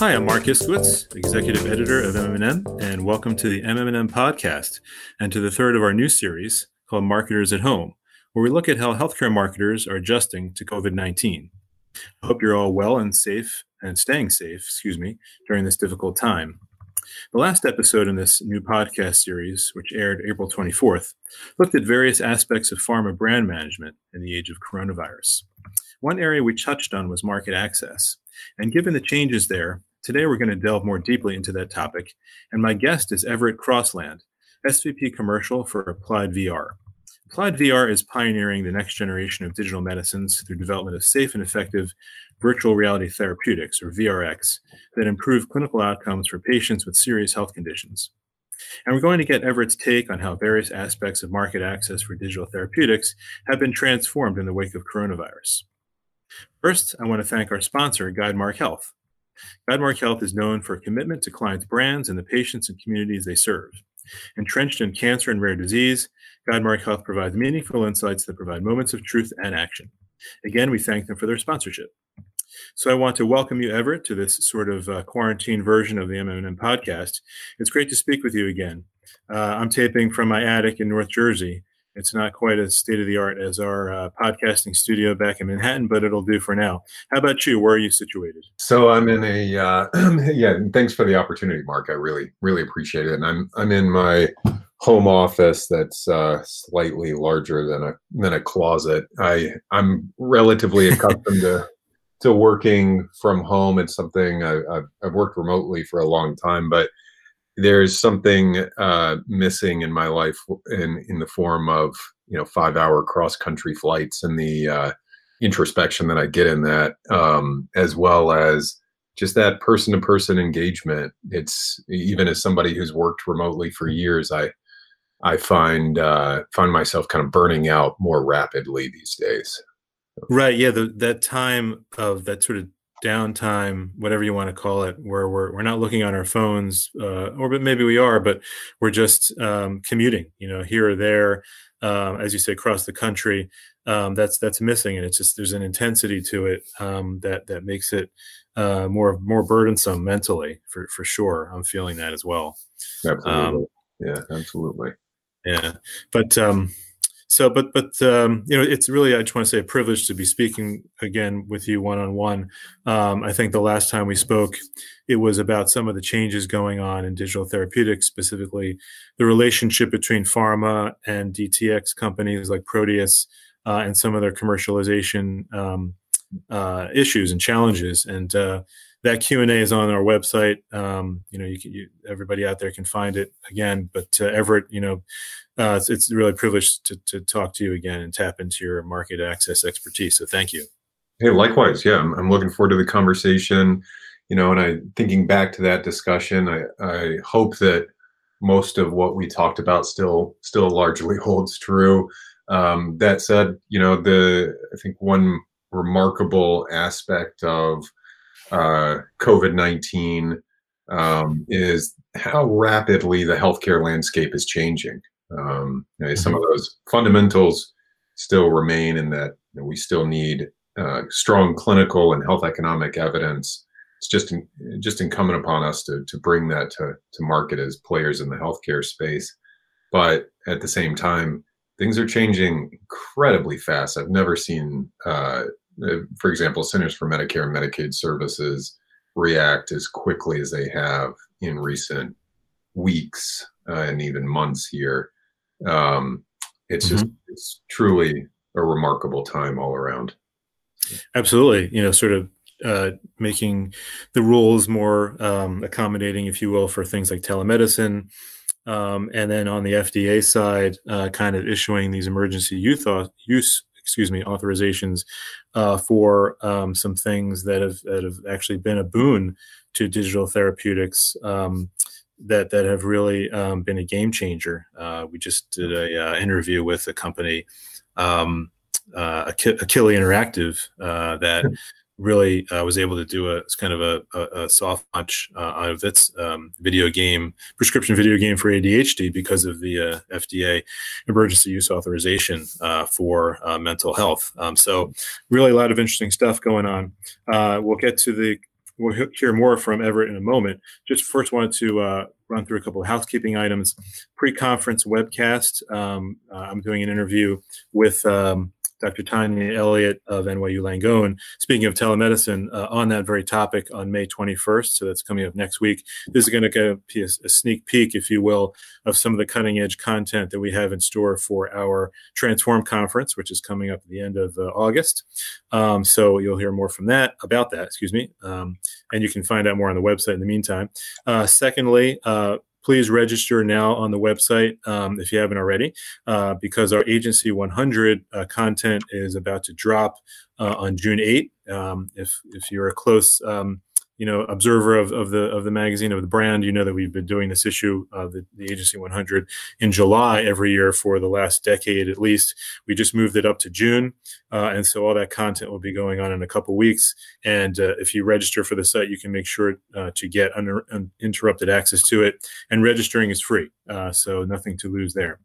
Hi, I'm Marc Iskowitz, Executive Editor of MMM, and welcome to the MMM podcast and to the third of our new series called Marketers at Home, where we look at how healthcare marketers are adjusting to COVID 19. I hope you're all well and safe and staying safe, excuse me, during this difficult time. The last episode in this new podcast series, which aired April 24th, looked at various aspects of pharma brand management in the age of coronavirus. One area we touched on was market access. And given the changes there, Today, we're going to delve more deeply into that topic, and my guest is Everett Crosland, SVP Commercial for Applied VR. Applied VR is pioneering the next generation of digital medicines through development of safe and effective virtual reality therapeutics, or VRX, that improve clinical outcomes for patients with serious health conditions. And we're going to get Everett's take on how various aspects of market access for digital therapeutics have been transformed in the wake of coronavirus. First, I want to thank our sponsor, Guidemark Health. Guidemark Health is known for a commitment to clients' brands and the patients and communities they serve. Entrenched in cancer and rare disease, Guidemark Health provides meaningful insights that provide moments of truth and action. Again, we thank them for their sponsorship. So I want to welcome you, Everett, to this sort of uh, quarantine version of the MMM podcast. It's great to speak with you again. Uh, I'm taping from my attic in North Jersey, it's not quite as state of the art as our uh, podcasting studio back in Manhattan, but it'll do for now. How about you? Where are you situated? So I'm in a uh, yeah. Thanks for the opportunity, Marc. I really really appreciate it. And I'm I'm in my home office that's uh, slightly larger than a than a closet. I I'm relatively accustomed to to working from home. It's something I, I've I've worked remotely for a long time, but there's something uh, missing in my life in in the form of you know five hour cross country flights and the uh, introspection that I get in that, um, as well as just that person to person engagement. It's even as somebody who's worked remotely for years, I I find uh, find myself kind of burning out more rapidly these days. Right. Yeah. The, that time of that sort of downtime, whatever you want to call it, where we're we're not looking on our phones, uh, or but maybe we are, but we're just um, commuting, you know, here or there, um, as you say, across the country. Um, that's that's missing, and it's just there's an intensity to it um, that that makes it uh, more more burdensome mentally, for for sure. I'm feeling that as well. Absolutely. Um, yeah, absolutely. Yeah, but um, so but but um, you know it's really i just want to say a privilege to be speaking again with you one on one i think the last time we spoke it was about some of the changes going on in digital therapeutics specifically the relationship between pharma and dtx companies like proteus uh, and some of their commercialization um, uh, issues and challenges and uh, that Q and A is on our website. Um, you know, you, can, you, everybody out there can find it again. But uh, Everett, you know, uh, it's, it's really a privilege to, to talk to you again and tap into your market access expertise. So thank you. Hey, likewise. Yeah, I'm, I'm looking forward to the conversation. You know, and I thinking back to that discussion, I, I hope that most of what we talked about still still largely holds true. Um, that said, you know, the I think one remarkable aspect of uh, COVID 19 um, is how rapidly the healthcare landscape is changing. Um, you know, some of mm-hmm. those fundamentals still remain in that you know, we still need uh, strong clinical and health economic evidence. It's just in, just incumbent upon us to to bring that to to market as players in the healthcare space. But at the same time, things are changing incredibly fast. I've never seen uh, uh, for example, Centers for Medicare and Medicaid Services react as quickly as they have in recent weeks uh, and even months here. Um, it's mm-hmm. just it's truly a remarkable time all around. Absolutely, you know, sort of uh, making the rules more um, accommodating, if you will, for things like telemedicine. Um, and then on the FDA side, uh, kind of issuing these emergency use excuse me, authorizations uh, for um, some things that have that have actually been a boon to digital therapeutics. Um, that that have really um, been a game changer. Uh, we just did a uh, interview with a company, um, uh, Akili Interactive, uh, that really uh, was able to do a kind of a, a, a soft launch uh, of its um, video game prescription video game for ADHD because of the uh, FDA emergency use authorization uh, for uh, mental health. Um, so really a lot of interesting stuff going on. Uh, we'll get to the we'll hear more from Everett in a moment. Just first wanted to uh, run through a couple of housekeeping items. Pre-conference webcast. Um, uh, I'm doing an interview with um, Dr. Tania Elliott of NYU Langone, speaking of telemedicine, uh, on that very topic on May 21st. So that's coming up next week. This is going to be a, a, sneak peek, if you will, of some of the cutting edge content that we have in store for our Transform conference, which is coming up at the end of uh, August. Um, so you'll hear more from that about that, excuse me. Um, and you can find out more on the website in the meantime. Uh, secondly, uh, please register now on the website um, if you haven't already, uh, because our Agency 100 uh, content is about to drop uh, on June 8. Um, if if you're a close um, you know observer of, of the of the magazine of the brand you know that we've been doing this issue of the, the agency 100 in july every year for the last decade at least. We just moved it up to june uh, and so all that content will be going on in a couple weeks. And uh, if you register for the site you can make sure uh, to get uninterrupted access to it. And registering is free uh, so nothing to lose there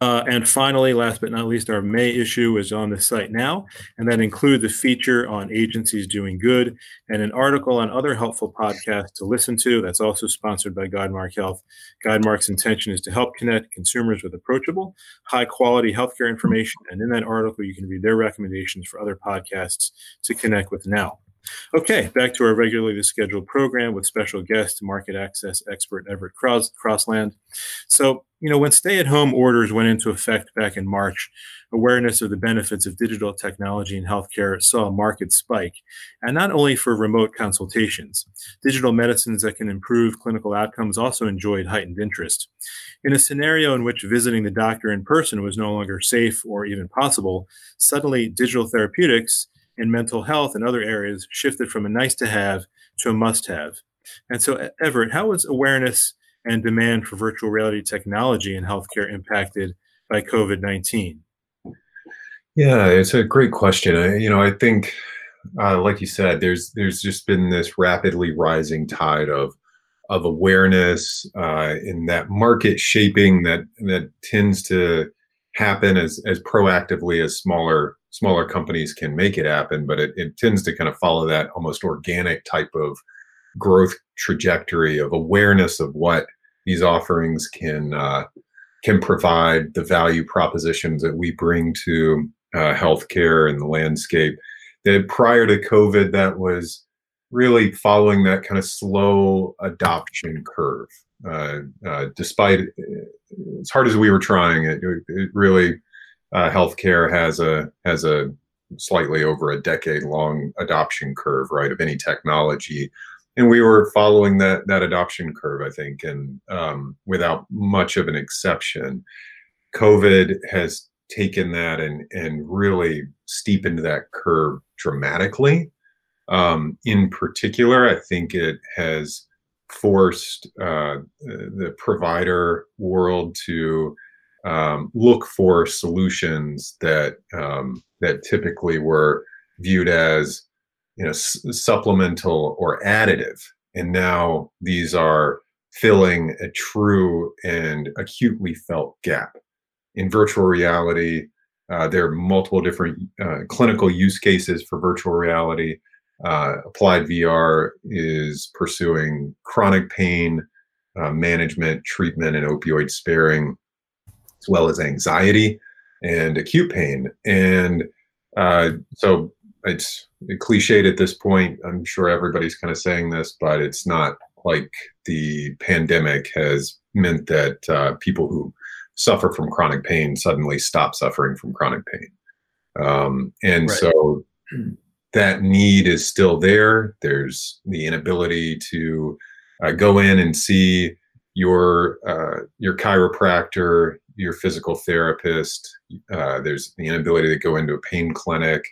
uh, and finally, last but not least, our May issue is on the site now, and that includes a feature on agencies doing good and an article on other helpful podcasts to listen to. That's also sponsored by Guidemark Health. Guidemark's intention is to help connect consumers with approachable, high quality healthcare information. And in that article, you can read their recommendations for other podcasts to connect with now. Okay, back to our regularly scheduled program with special guest, market access expert Everett Cross- Crosland. So, you know, when stay at home orders went into effect back in March, awareness of the benefits of digital technology in healthcare saw a market spike, and not only for remote consultations. Digital medicines that can improve clinical outcomes also enjoyed heightened interest. In a scenario in which visiting the doctor in person was no longer safe or even possible, suddenly digital therapeutics in mental health and other areas shifted from a nice to have to a must have. And so, Everett, how was awareness and demand for virtual reality technology in healthcare impacted by COVID 19? Yeah, it's a great question. I, you know, I think, uh, like you said, there's there's just been this rapidly rising tide of of awareness uh, in that market shaping that that tends to happen as as proactively as smaller smaller companies can make it happen, but it, it tends to kind of follow that almost organic type of growth trajectory of awareness of what these offerings can uh, can provide, the value propositions that we bring to uh, healthcare and the landscape. That prior to COVID, that was really following that kind of slow adoption curve. Uh, uh, despite as hard as we were trying, it, it really uh, healthcare has a has a slightly over a decade long adoption curve, right, of any technology, and we were following that that adoption curve, I think, and um, without much of an exception. COVID has taken that and and really steepened that curve dramatically. Um, in particular, I think it has forced uh, the provider world to um, look for solutions that um, that typically were viewed as you know s- supplemental or additive, and now these are filling a true and acutely felt gap in virtual reality. Uh, there are multiple different uh, clinical use cases for virtual reality. Uh, Applied VR is pursuing chronic pain uh, management, treatment, and opioid sparing as well as anxiety and acute pain. And uh, so it's cliched at this point. I'm sure everybody's kind of saying this, but it's not like the pandemic has meant that uh, people who suffer from chronic pain suddenly stop suffering from chronic pain. Um, and right. so that need is still there. There's the inability to uh, go in and see your uh, your chiropractor, your physical therapist. Uh, there's the inability to go into a pain clinic,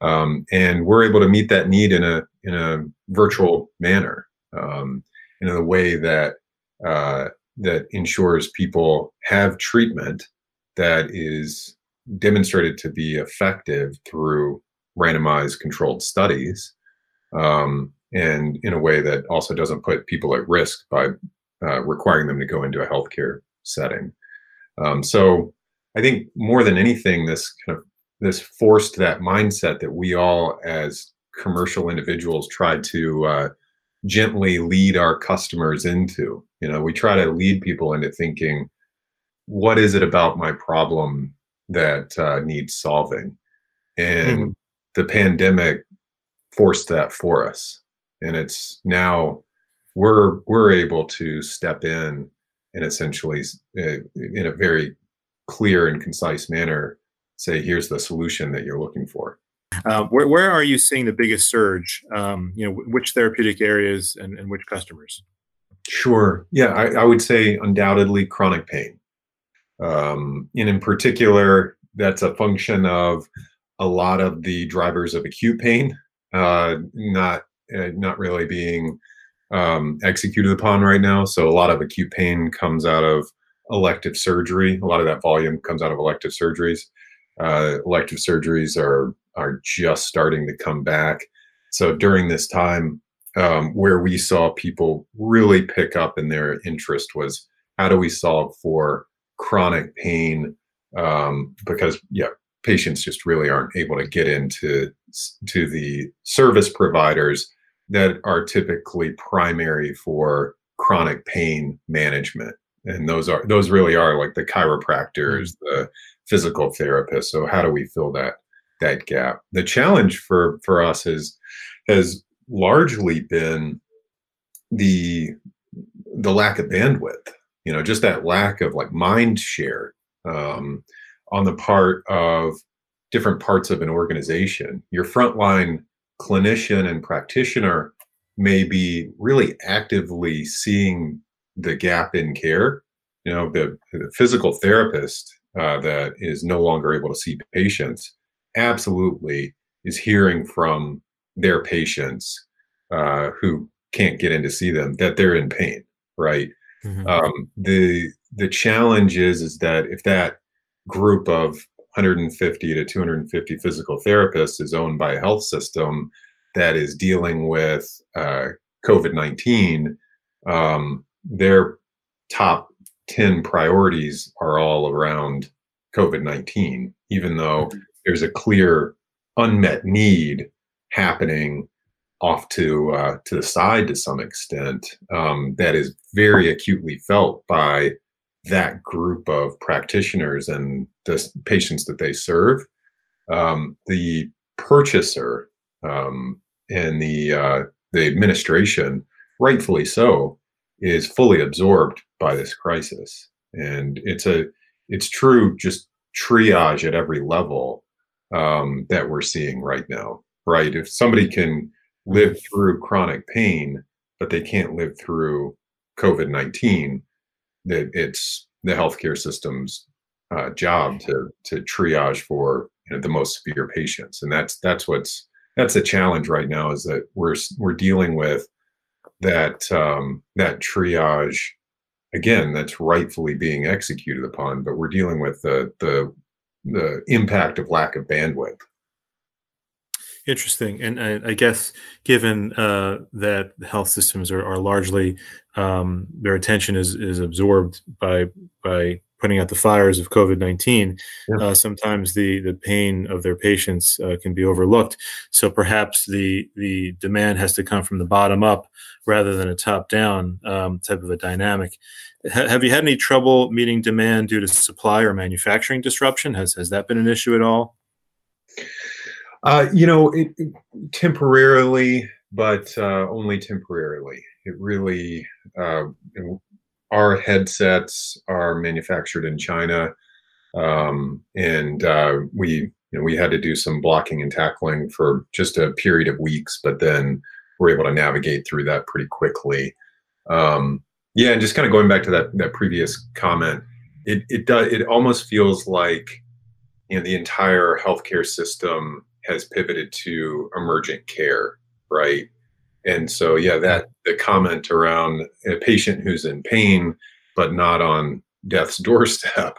um, and we're able to meet that need in a in a virtual manner, um, in a way that uh, that ensures people have treatment that is demonstrated to be effective through randomized controlled studies, um, and in a way that also doesn't put people at risk by uh, requiring them to go into a healthcare setting. Um, so I think more than anything, this kind of this forced that mindset that we all as commercial individuals try to uh, gently lead our customers into. You know, we try to lead people into thinking, what is it about my problem that uh, needs solving? And mm-hmm. the pandemic forced that for us, and it's now we're we're able to step in and essentially, uh, in a very clear and concise manner, say, "Here's the solution that you're looking for." Uh, where, where are you seeing the biggest surge? Um, you know, which therapeutic areas and, and which customers? Sure. Yeah, I, I, would say undoubtedly chronic pain. Um, and in particular, that's a function of a lot of the drivers of acute pain uh, not uh, not really being um, executed upon right now. So a lot of acute pain comes out of elective surgery. A lot of that volume comes out of elective surgeries. Uh, elective surgeries are are just starting to come back. So during this time, um, where we saw people really pick up in their interest was how do we solve for chronic pain? Um, because yeah, patients just really aren't able to get into to the service providers that are typically primary for chronic pain management and those are those really are like the chiropractors mm-hmm. the physical therapists so how do we fill that that gap. The challenge for for us has has largely been the the lack of bandwidth. You know, just that lack of like mind share um, on the part of different parts of an organization. Your frontline clinician and practitioner may be really actively seeing the gap in care. You know, the, the physical therapist uh, that is no longer able to see patients absolutely is hearing from their patients uh, who can't get in to see them that they're in pain, right? Mm-hmm. Um, the the challenge is is that if that group of 150 to 250 physical therapists is owned by a health system that is dealing with uh, COVID 19, um, their top 10 priorities are all around COVID 19, even though mm-hmm. there's a clear unmet need happening off to uh, to the side to some extent um, that is very acutely felt by that group of practitioners and the patients that they serve. Um, the purchaser um, and the uh, the administration, rightfully so, is fully absorbed by this crisis, and it's a it's true just triage at every level um, that we're seeing right now, right? If somebody can live through chronic pain, but they can't live through COVID 19, that it's the healthcare system's uh, job to to triage for you know, the most severe patients, and that's that's what's that's the challenge right now is that we're we're dealing with that um, that triage again that's rightfully being executed upon, but we're dealing with the the the impact of lack of bandwidth. Interesting, and I, I guess given uh, that health systems are, are largely um, their attention is is absorbed by by putting out the fires of COVID nineteen, yeah. uh, sometimes the the pain of their patients uh, can be overlooked. So perhaps the the demand has to come from the bottom up rather than a top down um, type of a dynamic have you had any trouble meeting demand due to supply or manufacturing disruption? Has has that been an issue at all? Uh, you know, it, it, temporarily, but uh, only temporarily. It really, uh, our headsets are manufactured in China, um, and uh, we, you know, we had to do some blocking and tackling for just a period of weeks, but then we're able to navigate through that pretty quickly. Um, yeah, and just kind of going back to that that previous comment, it it does it almost feels like you know the entire healthcare system has pivoted to emergent care, right? And so yeah, that the comment around a patient who's in pain but not on death's doorstep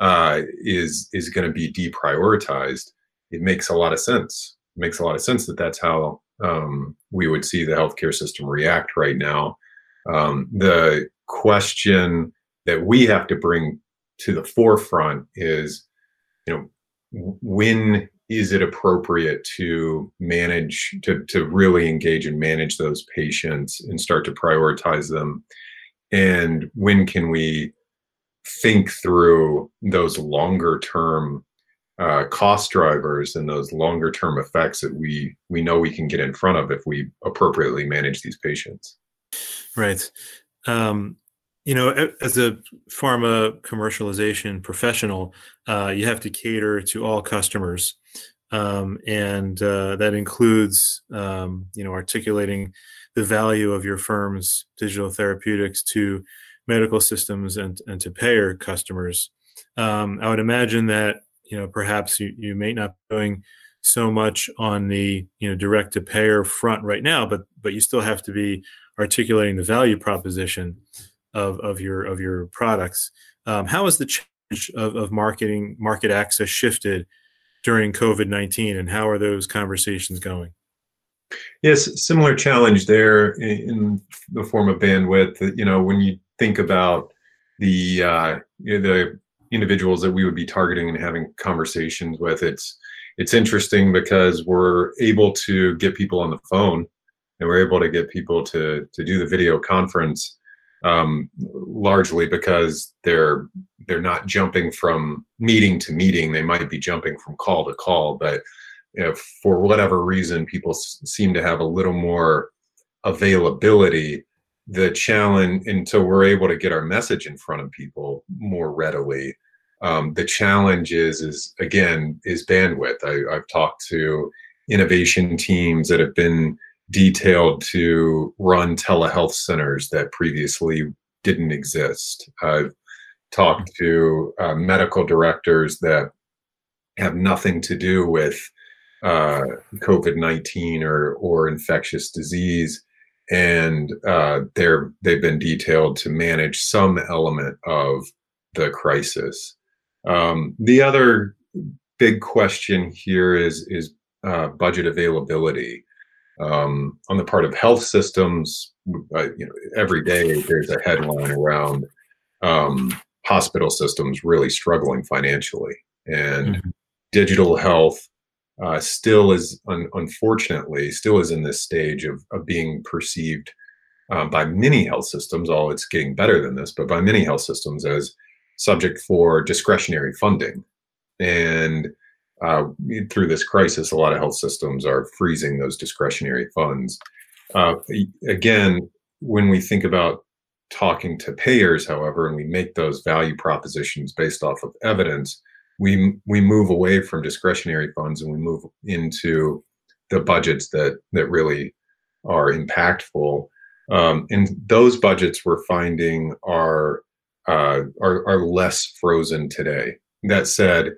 uh, is is going to be deprioritized. It makes a lot of sense. It makes a lot of sense that that's how um, we would see the healthcare system react right now um, the question that we have to bring to the forefront is, you know, when is it appropriate to manage to, to really engage and manage those patients and start to prioritize them? And when can we think through those longer term uh, cost drivers and those longer term effects that we we know we can get in front of if we appropriately manage these patients? Right. Um, you know as a pharma commercialization professional uh, you have to cater to all customers um, and uh, that includes um, you know articulating the value of your firm's digital therapeutics to medical systems and, and to payer customers. Um, I would imagine that you know perhaps you, you may not be doing so much on the you know direct to payer front right now, but but you still have to be articulating the value proposition of, of your of your products. Um, how has the change of, of marketing market access shifted during COVID nineteen, and how are those conversations going? Yes, similar challenge there in the form of bandwidth. You know, when you think about the uh, you know, the individuals that we would be targeting and having conversations with, it's it's interesting because we're able to get people on the phone and we're able to get people to to do the video conference um, largely because they're they're not jumping from meeting to meeting. They might be jumping from call to call, but for whatever reason people s- seem to have a little more availability the challenge until we're able to get our message in front of people more readily um, the challenge is is again is bandwidth I, i've talked to innovation teams that have been detailed to run telehealth centers that previously didn't exist i've talked to uh, medical directors that have nothing to do with uh, COVID nineteen or or infectious disease, and uh, they're they've been detailed to manage some element of the crisis. Um, the other big question here is is uh, budget availability um, on the part of health systems. Uh, you know, every day there's a headline around um, hospital systems really struggling financially, and mm-hmm. digital health uh, still is un- unfortunately still is in this stage of, of being perceived um, by many health systems all it's getting better than this but by many health systems as subject for discretionary funding and uh, through this crisis a lot of health systems are freezing those discretionary funds uh, again when we think about talking to payers however and we make those value propositions based off of evidence we we move away from discretionary funds and we move into the budgets that that really are impactful. Um, and those budgets we're finding are, uh, are are less frozen today. That said,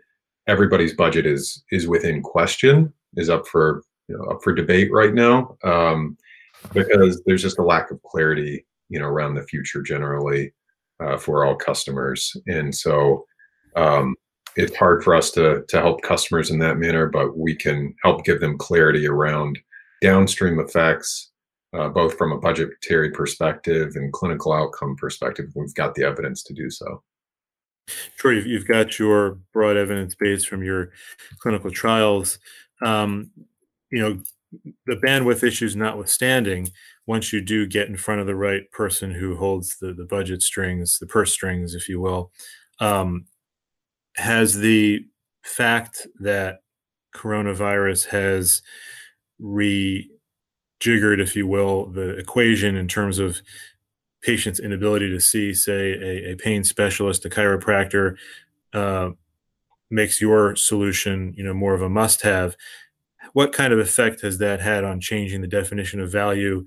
everybody's budget is is within question, is up for you know, up for debate right now, um, because there's just a lack of clarity, you know, around the future generally uh, for all customers, and so um, it's hard for us to to help customers in that manner, but we can help give them clarity around downstream effects, uh, both from a budgetary perspective and clinical outcome perspective. We've got the evidence to do so. Sure, you've got your broad evidence base from your clinical trials. Um, you know, the bandwidth issues notwithstanding, once you do get in front of the right person who holds the, the budget strings, the purse strings, if you will, um, has the fact that coronavirus has rejiggered, if you will, the equation in terms of patients' inability to see, say, a, a pain specialist, a chiropractor, uh, makes your solution, you know, more of a must-have. What kind of effect has that had on changing the definition of value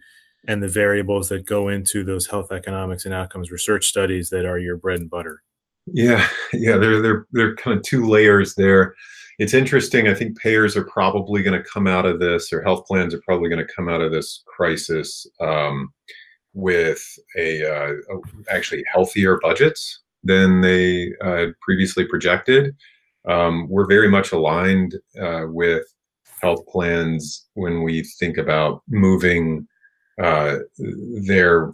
and the variables that go into those health economics and outcomes research studies that are your bread and butter? Yeah, yeah, they're they're they're kind of two layers there. It's interesting. I think payers are probably going to come out of this, or health plans are probably going to come out of this crisis um, with a, uh, actually healthier budgets than they uh, previously projected. Um, we're very much aligned uh, with health plans when we think about moving uh, their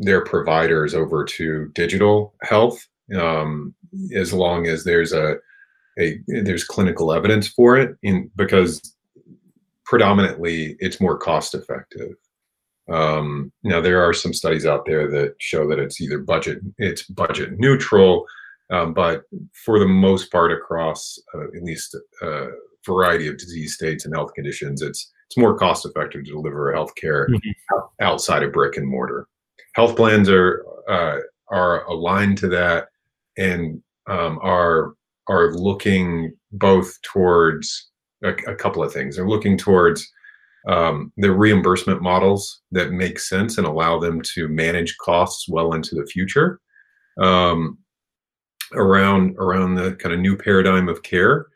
their providers over to digital health um, as long as there's a a there's clinical evidence for it in because predominantly it's more cost effective. Um, now there are some studies out there that show that it's either budget it's budget neutral, um, but for the most part across uh, at least a variety of disease states and health conditions, it's it's more cost effective to deliver healthcare mm-hmm. outside of brick and mortar. Health plans are uh, are aligned to that and um, are are looking both towards a, a, couple of things. They're looking towards um, the reimbursement models that make sense and allow them to manage costs well into the future um, around around the kind of new paradigm of care,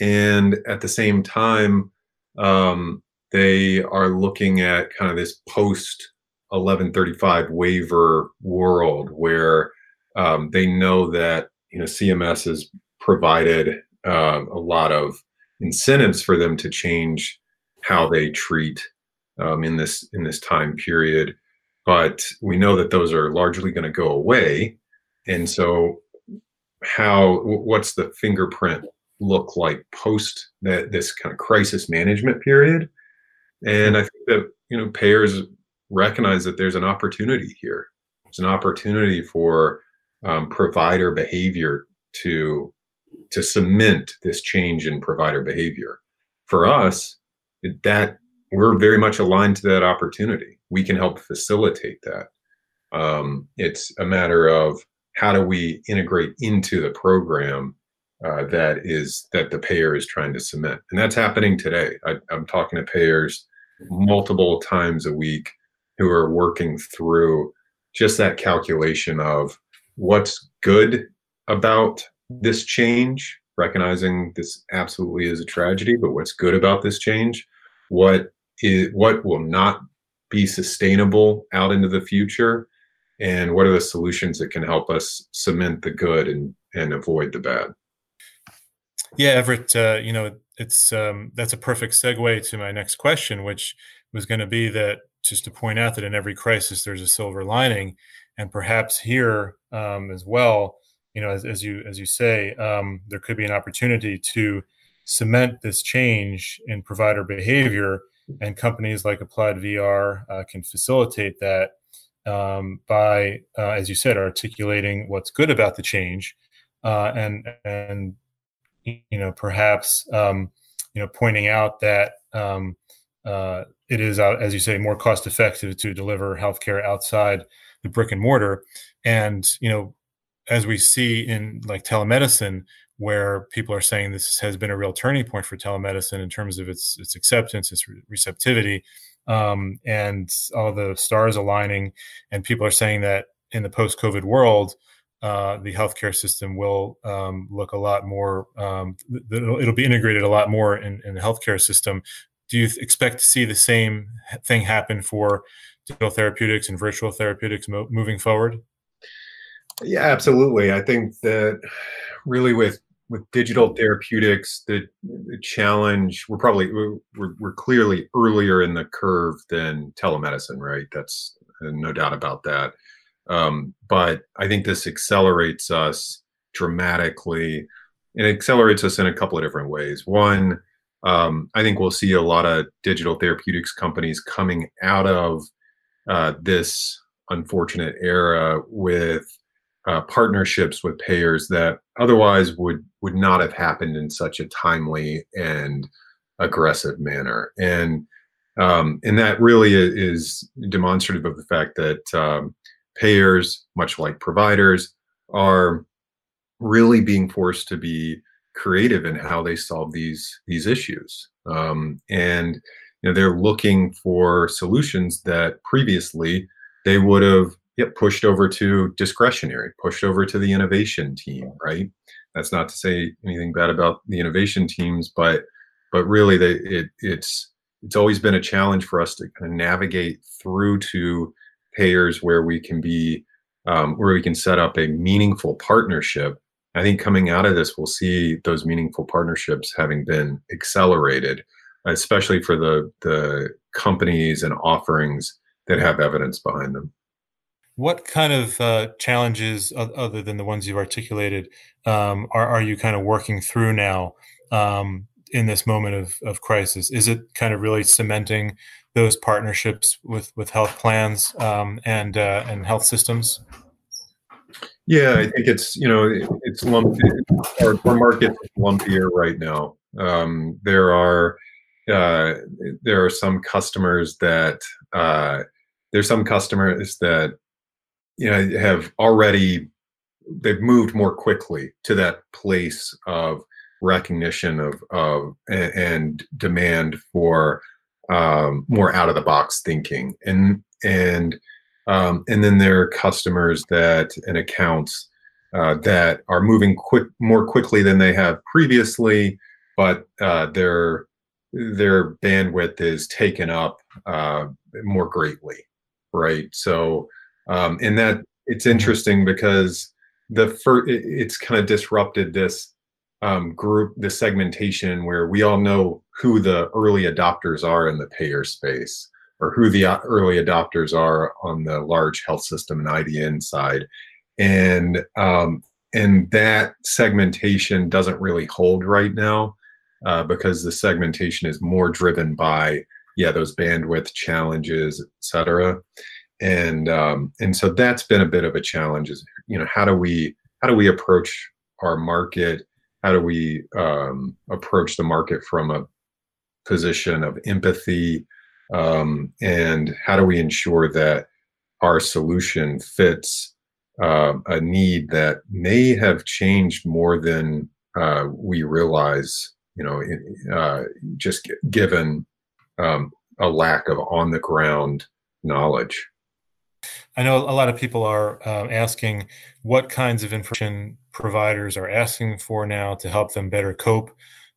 and at the same time, um, they are looking at kind of this post 1135 waiver world where um, they know that you know CMS has provided uh, a lot of incentives for them to change how they treat um, in this in this time period, but we know that those are largely going to go away, and so how what's the fingerprint look like post that this kind of crisis management period? And I think that you know payers recognize that there's an opportunity here. There's an opportunity for um, provider behavior to to cement this change in provider behavior. For us, that we're very much aligned to that opportunity. We can help facilitate that. Um, it's a matter of how do we integrate into the program uh, that is that the payer is trying to cement, and that's happening today. I, I'm talking to payers multiple times a week who are working through just that calculation of what's good about this change, recognizing this absolutely is a tragedy, but what's good about this change, what is what will not be sustainable out into the future, and what are the solutions that can help us cement the good and and avoid the bad. Yeah, Everett, uh, you know, it's um, that's a perfect segue to my next question, which was going to be that just to point out that in every crisis there's a silver lining, and perhaps here um, as well, you know, as, as you as you say, um, there could be an opportunity to cement this change in provider behavior, and companies like Applied VR uh, can facilitate that um, by, uh, as you said, articulating what's good about the change, uh, and and you know perhaps um, you know pointing out that um, uh, it is, uh, as you say, more cost effective to deliver healthcare outside the brick and mortar. And you know, as we see in like telemedicine, where people are saying this has been a real turning point for telemedicine in terms of its its acceptance, its receptivity, um, and all the stars aligning, and people are saying that in the post-COVID world, uh, the healthcare system will um, look a lot more. Um, it'll, it'll, be integrated a lot more in, in, the healthcare system. Do you expect to see the same thing happen for digital therapeutics and virtual therapeutics mo- moving forward? Yeah, absolutely. I think that really with with digital therapeutics, the, the challenge we're probably we're, we're clearly earlier in the curve than telemedicine, right? That's no doubt about that. Um, but I think this accelerates us dramatically. It accelerates us in a couple of different ways. One, um, I think we'll see a lot of digital therapeutics companies coming out of uh, this unfortunate era with uh, partnerships with payers that otherwise would would not have happened in such a timely and aggressive manner. And um, and that really is demonstrative of the fact that um, payers, much like providers, are really being forced to be creative in how they solve these these issues. Um, and you know, they're looking for solutions that previously they would have yep, pushed over to discretionary, pushed over to the innovation team, right? That's not to say anything bad about the innovation teams, but but really they it it's it's always been a challenge for us to kind of navigate through to payers where we can be um, where we can set up a meaningful partnership. I think coming out of this we'll see those meaningful partnerships having been accelerated especially for the the companies and offerings that have evidence behind them what kind of uh, challenges, other than the ones you've articulated, um, are, are you kind of working through now um, in this moment of, of crisis? Is it kind of really cementing those partnerships with, with health plans um, and uh, and health systems? Yeah, I think it's you know it's lumpy. Our, our lumpier right now. Um, there are uh, there are some customers that uh, there's some customers that you know have already they've moved more quickly to that place of recognition of of and demand for um, more out of the box thinking and and um, and then there are customers that and accounts uh, that are moving quick more quickly than they have previously, but uh, their their bandwidth is taken up uh, more greatly, right? So, um, and that it's interesting because the first it's kind of disrupted this um, group, the segmentation where we all know who the early adopters are in the payer space or who the early adopters are on the large health system and IDN side. And um, and that segmentation doesn't really hold right now uh, because the segmentation is more driven by yeah those bandwidth challenges, et cetera. And um, and so that's been a bit of a challenge. Is you know how do we how do we approach our market? How do we um, approach the market from a position of empathy um, and how do we ensure that our solution fits uh, a need that may have changed more than uh, we realize you know uh, just given um, a lack of on the ground knowledge i know a lot of people are uh, asking what kinds of information providers are asking for now to help them better cope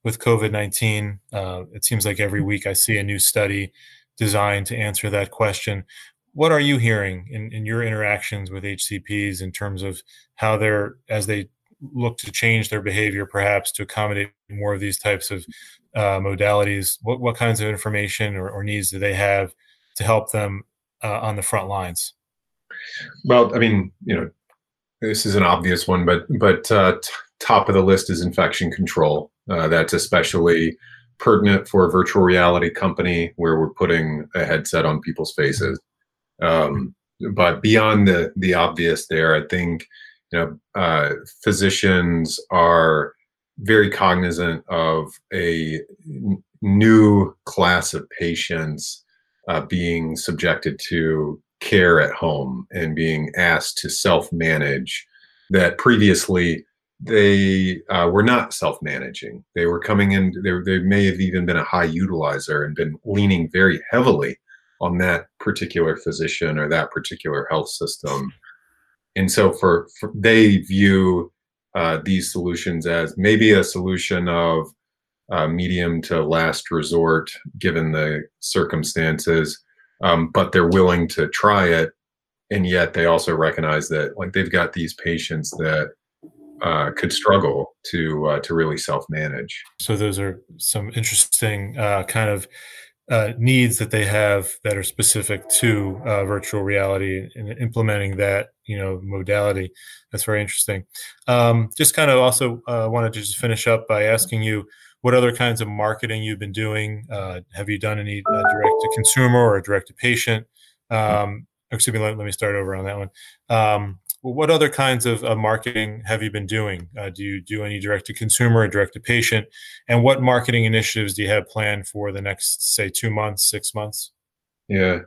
with covid-19 uh, it seems like every week i see a new study designed to answer that question. What are you hearing in, in your interactions with HCPs in terms of how they're, as they look to change their behavior perhaps to accommodate more of these types of uh, modalities? What, what kinds of information or, or, needs do they have to help them uh, on the front lines? Well, I mean, you know, this is an obvious one, but but uh, t- top of the list is infection control. Uh, that's especially pertinent for a virtual reality company where we're putting a headset on people's faces. Um, but beyond the the obvious, there, I think you know uh, physicians are very cognizant of a n- new class of patients uh, being subjected to care at home and being asked to self manage that previously they uh, were not self-managing. They were coming in. They, they may have even been a high utilizer and been leaning very heavily on that particular physician or that particular health system. And so, for, for they view uh, these solutions as maybe a solution of uh, medium to last resort, given the circumstances. Um, but they're willing to try it, and yet they also recognize that like they've got these patients that uh, could struggle to uh, to really self manage. So those are some interesting uh, kind of uh, needs that they have that are specific to uh, virtual reality and implementing that you know modality. That's very interesting. Um, just kind of also uh, wanted to just finish up by asking you what other kinds of marketing you've been doing. have you done any direct to consumer or direct to patient? Um, excuse me, let, let, me start over on that one. Um, what other kinds of uh, marketing have you been doing? Uh, do you do any direct to consumer or direct to patient? And what marketing initiatives do you have planned for the next, say, two months, six months? Yeah.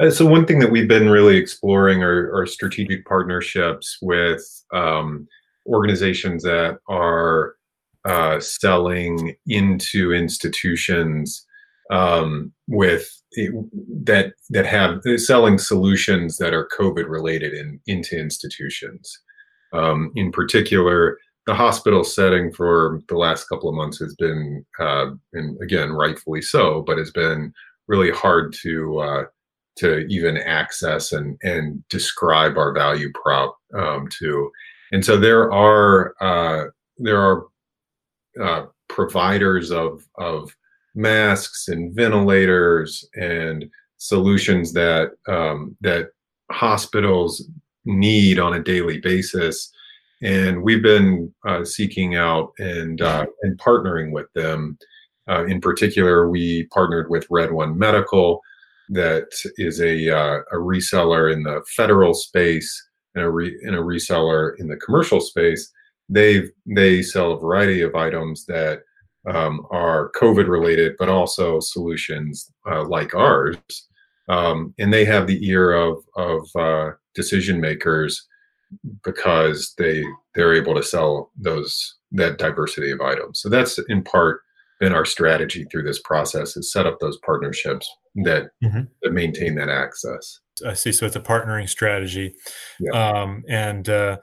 Uh, so one thing that we've been really exploring are, are strategic partnerships with um, organizations that are uh, selling into institutions um, with that that have selling solutions that are COVID related in, into institutions. Um, in particular, the hospital setting for the last couple of months has been, uh, and again, rightfully so, but has been really hard to uh, to even access and and describe our value prop um, to. And so there are uh, there are uh, providers of of masks and ventilators and solutions that um, that hospitals need on a daily basis. And we've been uh, seeking out and uh, and partnering with them. Uh, in particular, we partnered with Red One Medical, that is a uh, a reseller in the federal space and a re- and a reseller in the commercial space. They they sell a variety of items that um, are COVID related, but also solutions uh, like ours. Um, and they have the ear of of uh, decision makers because they they're able to sell those that diversity of items. So that's in part been our strategy through this process is set up those partnerships that, mm-hmm. that maintain that access. I see. So it's a partnering strategy, yeah. um, and uh,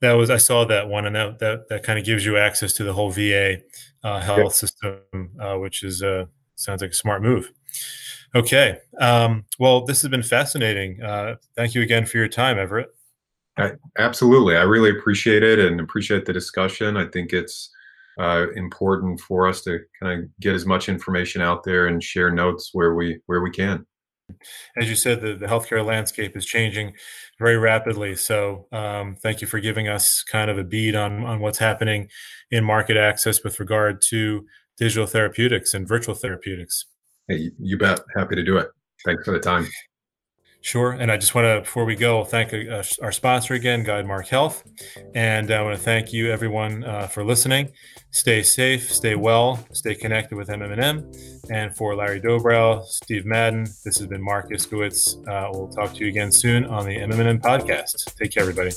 that was I saw that one, and that that that kind of gives you access to the whole VA uh, health system, uh, which is uh, sounds like a smart move. Okay, um, well, this has been fascinating. Uh, thank you again for your time, Everett. I, absolutely, I really appreciate it and appreciate the discussion. I think it's uh, important for us to kind of get as much information out there and share notes where we where we can. As you said, the, the healthcare landscape is changing very rapidly. So, um, thank you for giving us kind of a bead on on what's happening in market access with regard to digital therapeutics and virtual therapeutics. Hey, you bet. Happy to do it. Thanks for the time. Sure. And I just want to, before we go, thank uh, our sponsor again, Guidemark Health. And I want to thank you, everyone, uh, for listening. Stay safe, stay well, stay connected with MMM. And for Larry Dobrow, Steve Madden, this has been Marc Iskowitz. Uh, we'll talk to you again soon on the MMM podcast. Take care, everybody.